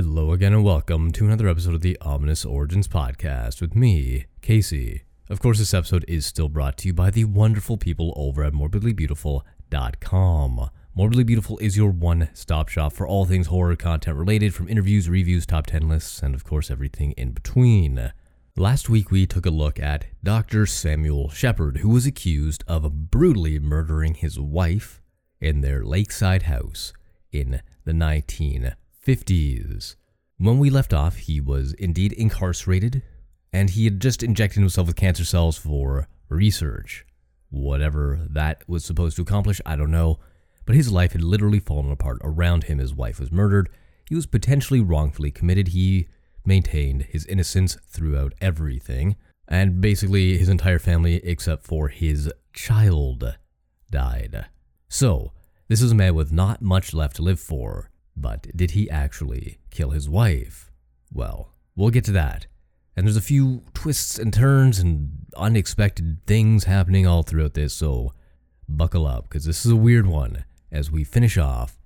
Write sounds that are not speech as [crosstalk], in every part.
Hello again, and welcome to another episode of the Ominous Origins Podcast with me, Casey. Of course, this episode is still brought to you by the wonderful people over at morbidlybeautiful.com. Morbidly Beautiful is your one stop shop for all things horror content related, from interviews, reviews, top 10 lists, and of course, everything in between. Last week, we took a look at Dr. Samuel Shepard, who was accused of brutally murdering his wife in their lakeside house in the 1950s. When we left off, he was indeed incarcerated, and he had just injected himself with cancer cells for research. Whatever that was supposed to accomplish, I don't know, but his life had literally fallen apart around him. His wife was murdered. He was potentially wrongfully committed. He maintained his innocence throughout everything, and basically his entire family, except for his child, died. So, this is a man with not much left to live for, but did he actually kill his wife? Well, we'll get to that. And there's a few twists and turns and unexpected things happening all throughout this, so buckle up, because this is a weird one as we finish off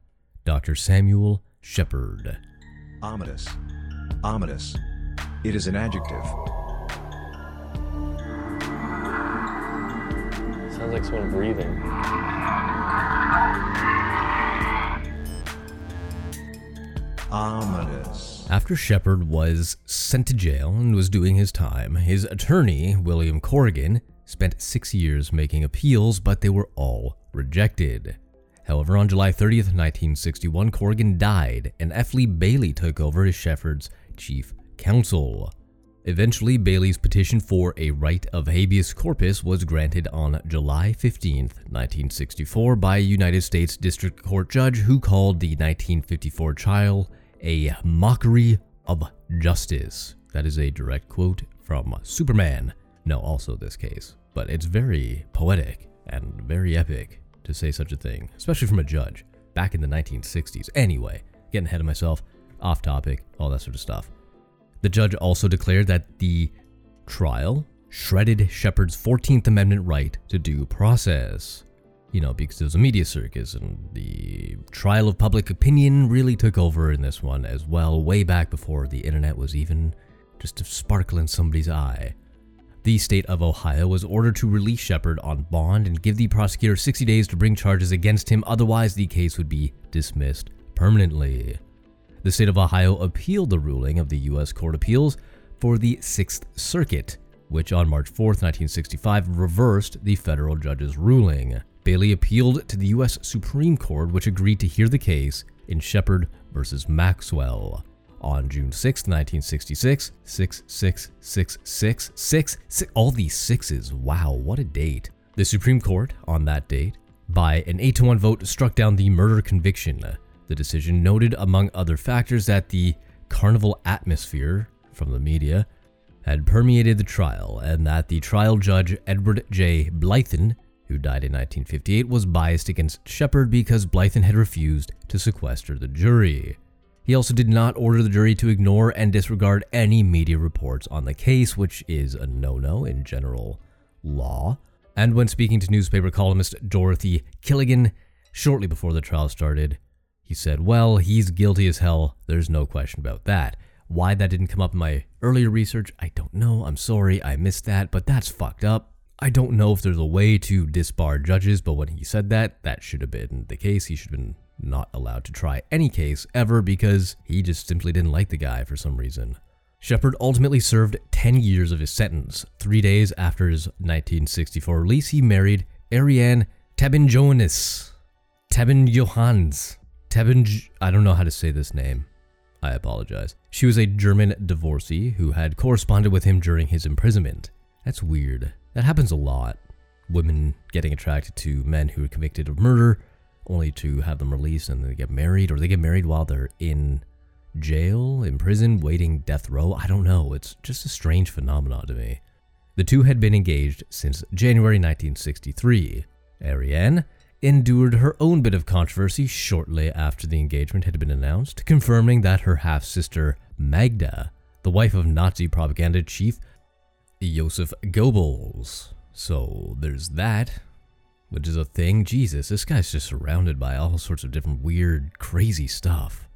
Dr. Samuel Shepard. Ominous. Ominous. It is an adjective. Sounds like someone breathing. Ominous. After Shepard was sent to jail and was doing his time, his attorney, William Corrigan, spent six years making appeals, but they were all rejected. However, on July 30th, 1961, Corrigan died, and F. Lee Bailey took over as Shepard's chief counsel. Eventually, Bailey's petition for a right of habeas corpus was granted on July 15, 1964, by a United States District Court judge who called the 1954 trial a mockery of justice. That is a direct quote from Superman. No, also this case, but it's very poetic and very epic to say such a thing, especially from a judge back in the 1960s. Anyway, getting ahead of myself, off topic, all that sort of stuff. The judge also declared that the trial shredded Shepard's 14th Amendment right to due process. You know, because it was a media circus, and the trial of public opinion really took over in this one as well, way back before the internet was even just a sparkle in somebody's eye. The state of Ohio was ordered to release Shepard on bond and give the prosecutor 60 days to bring charges against him, otherwise, the case would be dismissed permanently. The state of Ohio appealed the ruling of the U.S. Court of Appeals for the Sixth Circuit, which on March 4, 1965, reversed the federal judge's ruling. Bailey appealed to the U.S. Supreme Court, which agreed to hear the case in Shepard versus Maxwell. On June 6, 1966, 66666, all these sixes, wow, what a date. The Supreme Court, on that date, by an 8 to 1 vote, struck down the murder conviction. The decision noted, among other factors, that the carnival atmosphere from the media had permeated the trial and that the trial judge Edward J. Blythin, who died in 1958, was biased against Shepard because Blythin had refused to sequester the jury. He also did not order the jury to ignore and disregard any media reports on the case, which is a no no in general law. And when speaking to newspaper columnist Dorothy Kilgallen shortly before the trial started, he said, Well, he's guilty as hell. There's no question about that. Why that didn't come up in my earlier research, I don't know. I'm sorry, I missed that, but that's fucked up. I don't know if there's a way to disbar judges, but when he said that, that should have been the case. He should have been not allowed to try any case ever because he just simply didn't like the guy for some reason. Shepard ultimately served 10 years of his sentence. Three days after his 1964 release, he married Ariane Tabin-Johannes. Tabin-Johannes. Tabin, I don't know how to say this name. I apologize. She was a German divorcee who had corresponded with him during his imprisonment. That's weird. That happens a lot. Women getting attracted to men who are convicted of murder only to have them released and they get married, or they get married while they're in jail, in prison, waiting death row. I don't know. It's just a strange phenomenon to me. The two had been engaged since January 1963. Ariane endured her own bit of controversy shortly after the engagement had been announced, confirming that her half sister, Magda, the wife of Nazi propaganda chief Joseph Goebbels. So there's that which is a thing. Jesus, this guy's just surrounded by all sorts of different weird, crazy stuff.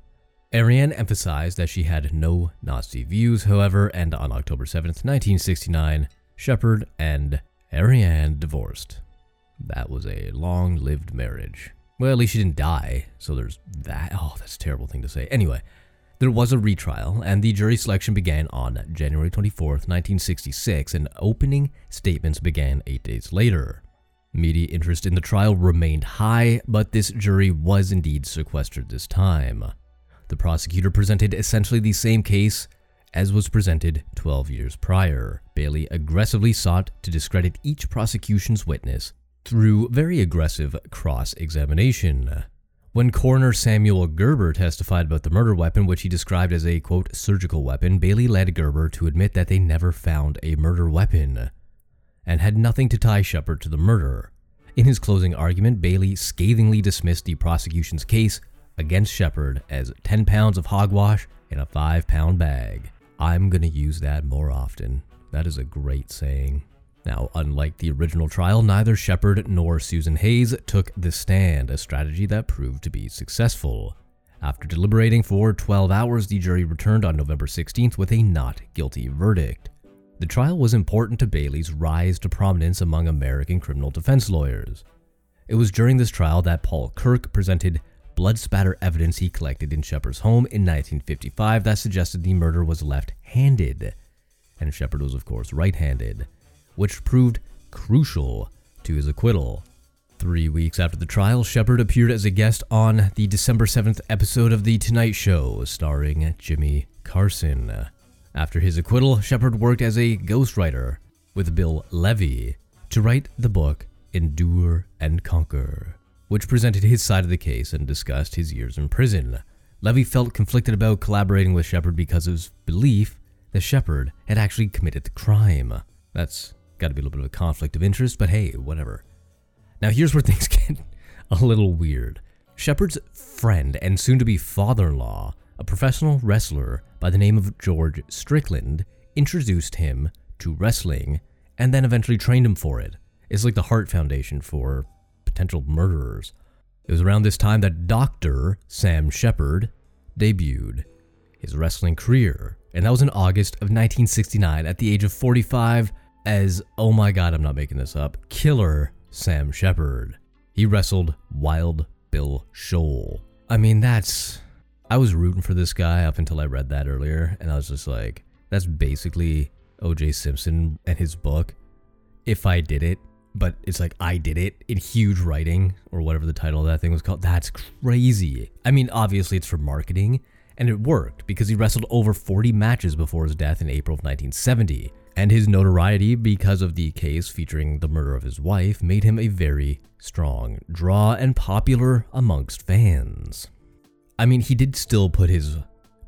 Ariane emphasized that she had no Nazi views, however, and on October 7th, 1969, Shepard and Ariane divorced. That was a long lived marriage. Well, at least she didn't die, so there's that. Oh, that's a terrible thing to say. Anyway, there was a retrial, and the jury selection began on January 24, 1966, and opening statements began eight days later. Media interest in the trial remained high, but this jury was indeed sequestered this time. The prosecutor presented essentially the same case as was presented 12 years prior. Bailey aggressively sought to discredit each prosecution's witness through very aggressive cross examination. When coroner Samuel Gerber testified about the murder weapon, which he described as a quote surgical weapon, Bailey led Gerber to admit that they never found a murder weapon and had nothing to tie Shepard to the murder. In his closing argument, Bailey scathingly dismissed the prosecution's case against Shepard as 10 pounds of hogwash in a 5 pound bag. I'm gonna use that more often. That is a great saying. Now, unlike the original trial, neither Shepard nor Susan Hayes took the stand, a strategy that proved to be successful. After deliberating for 12 hours, the jury returned on November 16th with a not guilty verdict. The trial was important to Bailey's rise to prominence among American criminal defense lawyers. It was during this trial that Paul Kirk presented blood spatter evidence he collected in Shepard's home in 1955 that suggested the murder was left handed. And Shepard was, of course, right handed which proved crucial to his acquittal. Three weeks after the trial, Shepard appeared as a guest on the December 7th episode of The Tonight Show, starring Jimmy Carson. After his acquittal, Shepard worked as a ghostwriter with Bill Levy to write the book Endure and Conquer, which presented his side of the case and discussed his years in prison. Levy felt conflicted about collaborating with Shepard because of his belief that Shepard had actually committed the crime. That's Got to be a little bit of a conflict of interest, but hey, whatever. Now, here's where [laughs] things get a little weird. Shepard's friend and soon to be father in law, a professional wrestler by the name of George Strickland, introduced him to wrestling and then eventually trained him for it. It's like the Hart Foundation for potential murderers. It was around this time that Dr. Sam Shepard debuted his wrestling career, and that was in August of 1969 at the age of 45 as, oh my god, I'm not making this up, killer Sam Shepard. He wrestled Wild Bill Scholl. I mean, that's. I was rooting for this guy up until I read that earlier, and I was just like, that's basically OJ Simpson and his book. If I did it, but it's like I did it in huge writing or whatever the title of that thing was called. That's crazy. I mean, obviously it's for marketing, and it worked because he wrestled over 40 matches before his death in April of 1970 and his notoriety because of the case featuring the murder of his wife made him a very strong draw and popular amongst fans. I mean, he did still put his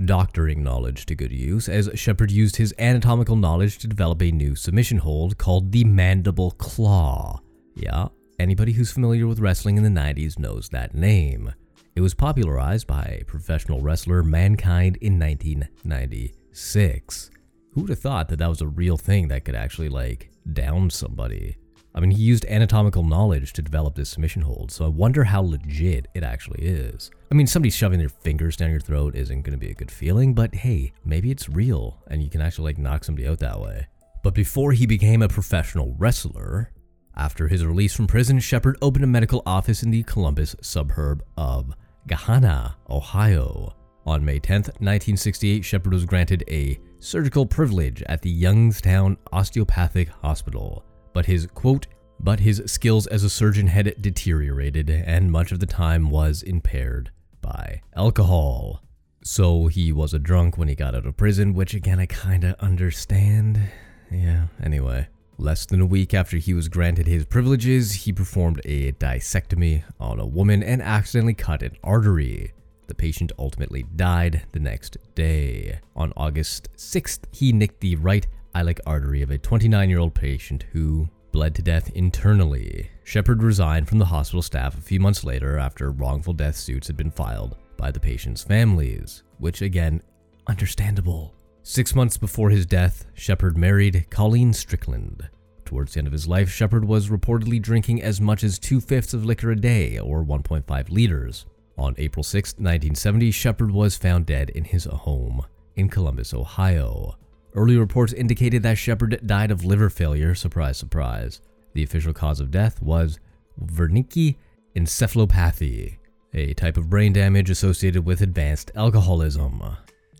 doctoring knowledge to good use, as Shepard used his anatomical knowledge to develop a new submission hold called the Mandible Claw. Yeah, anybody who's familiar with wrestling in the 90s knows that name. It was popularized by professional wrestler Mankind in 1996. Who would have thought that that was a real thing that could actually like down somebody? I mean, he used anatomical knowledge to develop this submission hold, so I wonder how legit it actually is. I mean, somebody shoving their fingers down your throat isn't going to be a good feeling, but hey, maybe it's real and you can actually like knock somebody out that way. But before he became a professional wrestler, after his release from prison, Shepard opened a medical office in the Columbus suburb of Gahanna, Ohio. On May 10, 1968, Shepard was granted a surgical privilege at the Youngstown Osteopathic Hospital, but his quote, but his skills as a surgeon had deteriorated and much of the time was impaired by alcohol. So he was a drunk when he got out of prison, which again I kinda understand. Yeah, anyway. Less than a week after he was granted his privileges, he performed a discectomy on a woman and accidentally cut an artery. The patient ultimately died the next day. On August 6th, he nicked the right iliac artery of a 29 year old patient who bled to death internally. Shepard resigned from the hospital staff a few months later after wrongful death suits had been filed by the patients' families, which again, understandable. Six months before his death, Shepard married Colleen Strickland. Towards the end of his life, Shepard was reportedly drinking as much as two fifths of liquor a day, or 1.5 liters. On April 6, 1970, Shepard was found dead in his home in Columbus, Ohio. Early reports indicated that Shepard died of liver failure. Surprise, surprise. The official cause of death was Wernicke encephalopathy, a type of brain damage associated with advanced alcoholism.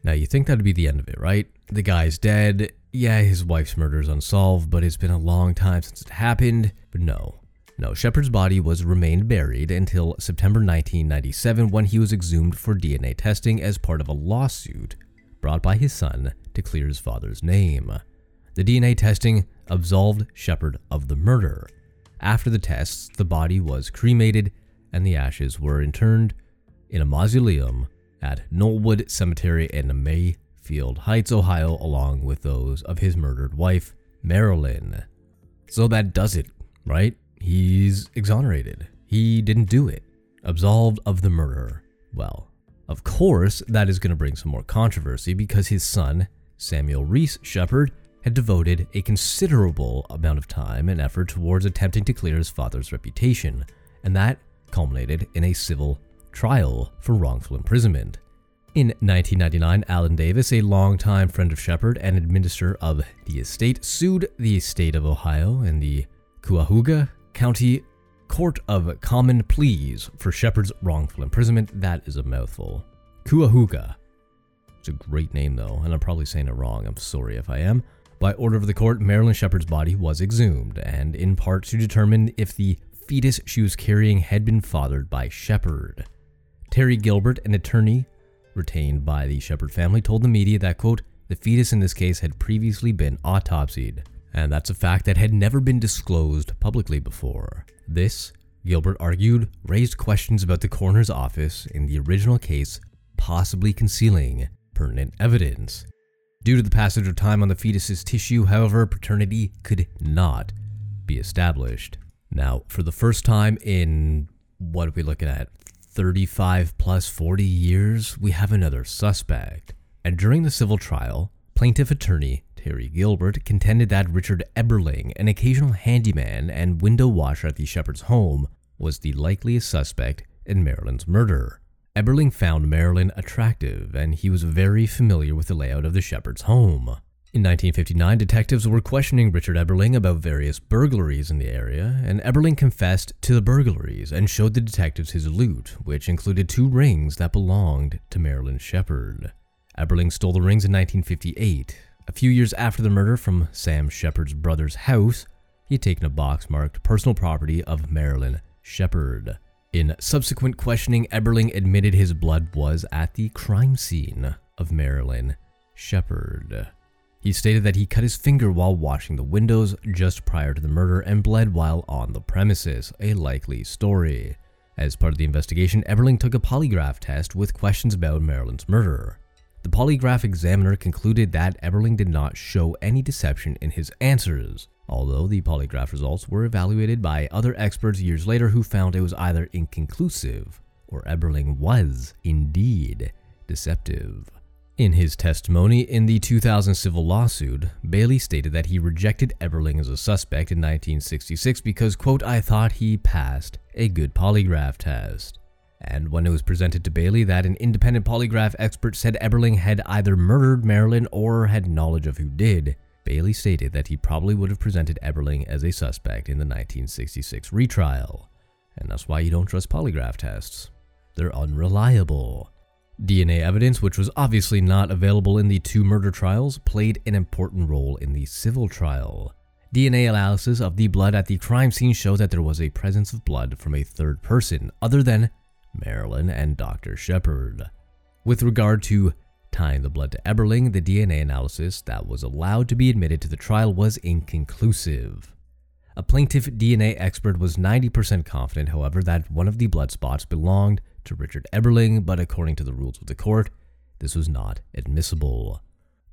Now, you think that'd be the end of it, right? The guy's dead. Yeah, his wife's murder is unsolved, but it's been a long time since it happened. But no. No, Shepard's body was remained buried until September 1997 when he was exhumed for DNA testing as part of a lawsuit brought by his son to clear his father's name. The DNA testing absolved Shepard of the murder. After the tests, the body was cremated and the ashes were interned in a mausoleum at Knollwood Cemetery in Mayfield Heights, Ohio, along with those of his murdered wife, Marilyn. So that does it, right? He's exonerated. He didn't do it. Absolved of the murder. Well, of course, that is going to bring some more controversy because his son, Samuel Reese Shepard, had devoted a considerable amount of time and effort towards attempting to clear his father's reputation, and that culminated in a civil trial for wrongful imprisonment. In 1999, Alan Davis, a longtime friend of Shepard and administrator of the estate, sued the state of Ohio and the Cuyahoga County Court of Common Pleas for Shepherd's wrongful imprisonment. That is a mouthful. Cuyahoga. It's a great name, though, and I'm probably saying it wrong. I'm sorry if I am. By order of the court, Marilyn Shepherd's body was exhumed, and in part to determine if the fetus she was carrying had been fathered by Shepherd. Terry Gilbert, an attorney retained by the Shepherd family, told the media that, quote, the fetus in this case had previously been autopsied, and that's a fact that had never been disclosed publicly before. This, Gilbert argued, raised questions about the coroner's office in the original case possibly concealing pertinent evidence. Due to the passage of time on the fetus's tissue, however, paternity could not be established. Now, for the first time in what are we looking at? 35 plus 40 years, we have another suspect. And during the civil trial, plaintiff attorney Terry Gilbert contended that Richard Eberling, an occasional handyman and window washer at the Shepherd's home, was the likeliest suspect in Marilyn's murder. Eberling found Marilyn attractive, and he was very familiar with the layout of the Shepherd's home. In 1959, detectives were questioning Richard Eberling about various burglaries in the area, and Eberling confessed to the burglaries and showed the detectives his loot, which included two rings that belonged to Marilyn Shepard. Eberling stole the rings in 1958. A few years after the murder from Sam Shepard's brother's house, he had taken a box marked personal property of Marilyn Shepard. In subsequent questioning, Eberling admitted his blood was at the crime scene of Marilyn Shepard. He stated that he cut his finger while washing the windows just prior to the murder and bled while on the premises, a likely story. As part of the investigation, Eberling took a polygraph test with questions about Marilyn's murder. The polygraph examiner concluded that Eberling did not show any deception in his answers, although the polygraph results were evaluated by other experts years later who found it was either inconclusive or Eberling was indeed deceptive. In his testimony in the 2000 civil lawsuit, Bailey stated that he rejected Eberling as a suspect in 1966 because, quote, I thought he passed a good polygraph test. And when it was presented to Bailey that an independent polygraph expert said Eberling had either murdered Marilyn or had knowledge of who did, Bailey stated that he probably would have presented Eberling as a suspect in the 1966 retrial. And that's why you don't trust polygraph tests. They're unreliable. DNA evidence, which was obviously not available in the two murder trials, played an important role in the civil trial. DNA analysis of the blood at the crime scene showed that there was a presence of blood from a third person other than Marilyn and Dr. Shepard. With regard to tying the blood to Eberling, the DNA analysis that was allowed to be admitted to the trial was inconclusive. A plaintiff DNA expert was 90% confident, however, that one of the blood spots belonged to Richard Eberling, but according to the rules of the court, this was not admissible.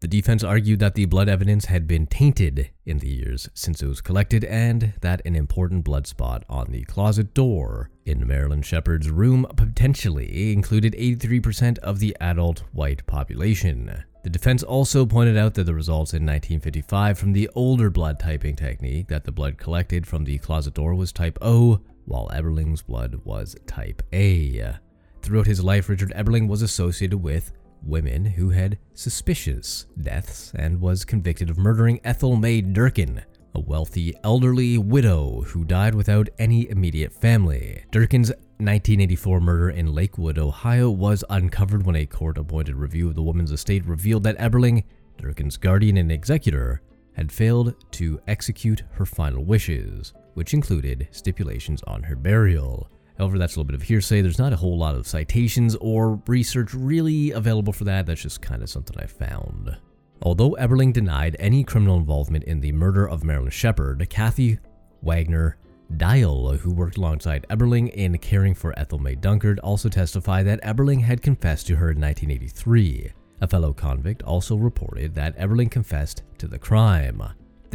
The defense argued that the blood evidence had been tainted in the years since it was collected and that an important blood spot on the closet door in Marilyn Shepard's room potentially included 83% of the adult white population. The defense also pointed out that the results in 1955 from the older blood typing technique that the blood collected from the closet door was type O, while Eberling's blood was type A. Throughout his life, Richard Eberling was associated with women who had suspicious deaths and was convicted of murdering Ethel May Durkin, a wealthy elderly widow who died without any immediate family. Durkin's 1984 murder in Lakewood, Ohio was uncovered when a court appointed review of the woman's estate revealed that Eberling, Durkin's guardian and executor, had failed to execute her final wishes, which included stipulations on her burial. However, that's a little bit of hearsay. There's not a whole lot of citations or research really available for that. That's just kind of something I found. Although Eberling denied any criminal involvement in the murder of Marilyn Shepard, Kathy Wagner Dial, who worked alongside Eberling in caring for Ethel May Dunkard, also testified that Eberling had confessed to her in 1983. A fellow convict also reported that Eberling confessed to the crime.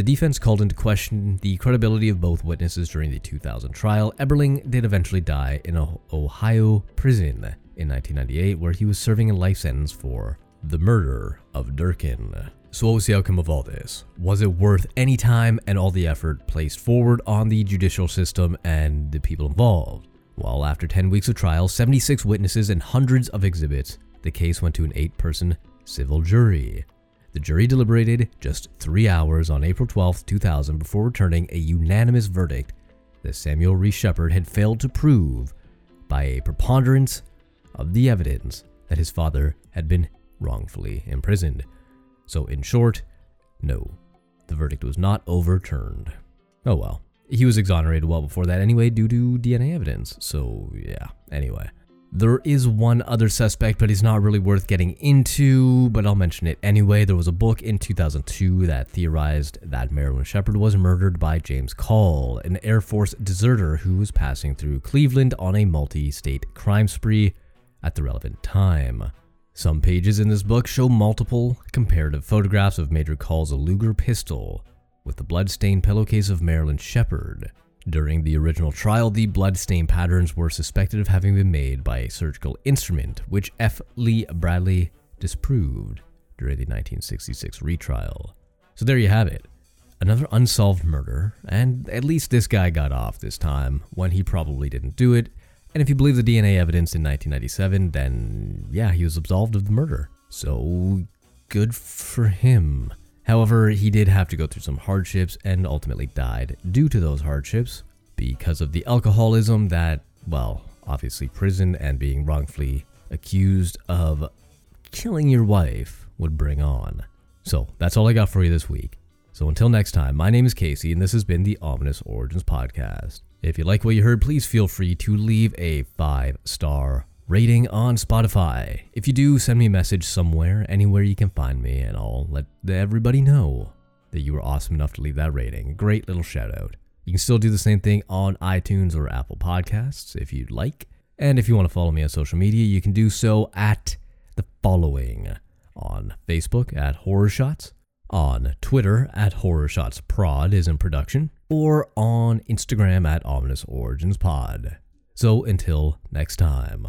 The defense called into question the credibility of both witnesses during the 2000 trial. Eberling did eventually die in an Ohio prison in 1998, where he was serving a life sentence for the murder of Durkin. So, what was the outcome of all this? Was it worth any time and all the effort placed forward on the judicial system and the people involved? Well, after 10 weeks of trial, 76 witnesses, and hundreds of exhibits, the case went to an eight person civil jury. The jury deliberated just three hours on April 12, 2000, before returning a unanimous verdict that Samuel Reese Shepard had failed to prove, by a preponderance of the evidence, that his father had been wrongfully imprisoned. So, in short, no, the verdict was not overturned. Oh well. He was exonerated well before that anyway, due to DNA evidence. So, yeah, anyway. There is one other suspect, but he's not really worth getting into, but I'll mention it anyway. There was a book in 2002 that theorized that Marilyn Shepard was murdered by James Call, an Air Force deserter who was passing through Cleveland on a multi state crime spree at the relevant time. Some pages in this book show multiple comparative photographs of Major Call's Luger pistol with the blood-stained pillowcase of Marilyn Shepard. During the original trial, the bloodstain patterns were suspected of having been made by a surgical instrument, which F. Lee Bradley disproved during the 1966 retrial. So there you have it. Another unsolved murder, and at least this guy got off this time when he probably didn't do it. And if you believe the DNA evidence in 1997, then yeah, he was absolved of the murder. So good for him. However, he did have to go through some hardships and ultimately died due to those hardships because of the alcoholism that, well, obviously prison and being wrongfully accused of killing your wife would bring on. So that's all I got for you this week. So until next time, my name is Casey, and this has been the Ominous Origins Podcast. If you like what you heard, please feel free to leave a five star rating on Spotify. If you do, send me a message somewhere, anywhere you can find me, and I'll let everybody know that you were awesome enough to leave that rating. Great little shout out. You can still do the same thing on iTunes or Apple Podcasts if you'd like. And if you want to follow me on social media, you can do so at the following on Facebook at Horror Shots, on Twitter at Horror Shots Prod is in production, or on Instagram at Ominous Origins Pod. So until next time.